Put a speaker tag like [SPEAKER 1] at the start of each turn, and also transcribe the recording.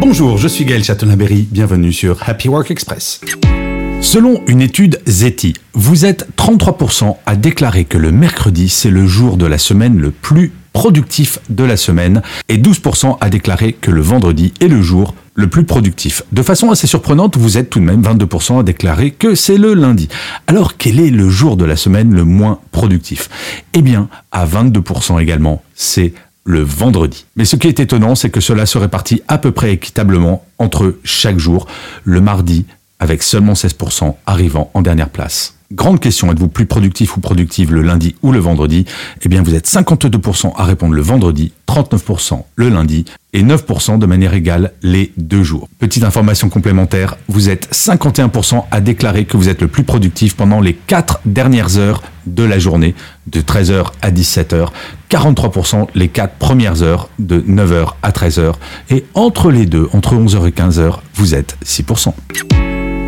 [SPEAKER 1] Bonjour, je suis Gaël Chatonaberry, bienvenue sur Happy Work Express. Selon une étude ZETI, vous êtes 33% à déclarer que le mercredi, c'est le jour de la semaine le plus productif de la semaine et 12% à déclarer que le vendredi est le jour le plus productif. De façon assez surprenante, vous êtes tout de même 22% à déclarer que c'est le lundi. Alors quel est le jour de la semaine le moins productif? Eh bien, à 22% également, c'est le vendredi. Mais ce qui est étonnant, c'est que cela se répartit à peu près équitablement entre chaque jour. Le mardi, avec seulement 16% arrivant en dernière place. Grande question, êtes-vous plus productif ou productive le lundi ou le vendredi? Eh bien, vous êtes 52% à répondre le vendredi, 39% le lundi et 9% de manière égale les deux jours. Petite information complémentaire, vous êtes 51% à déclarer que vous êtes le plus productif pendant les 4 dernières heures de la journée, de 13h à 17h, 43% les 4 premières heures, de 9h à 13h, et entre les deux, entre 11h et 15h, vous êtes 6%.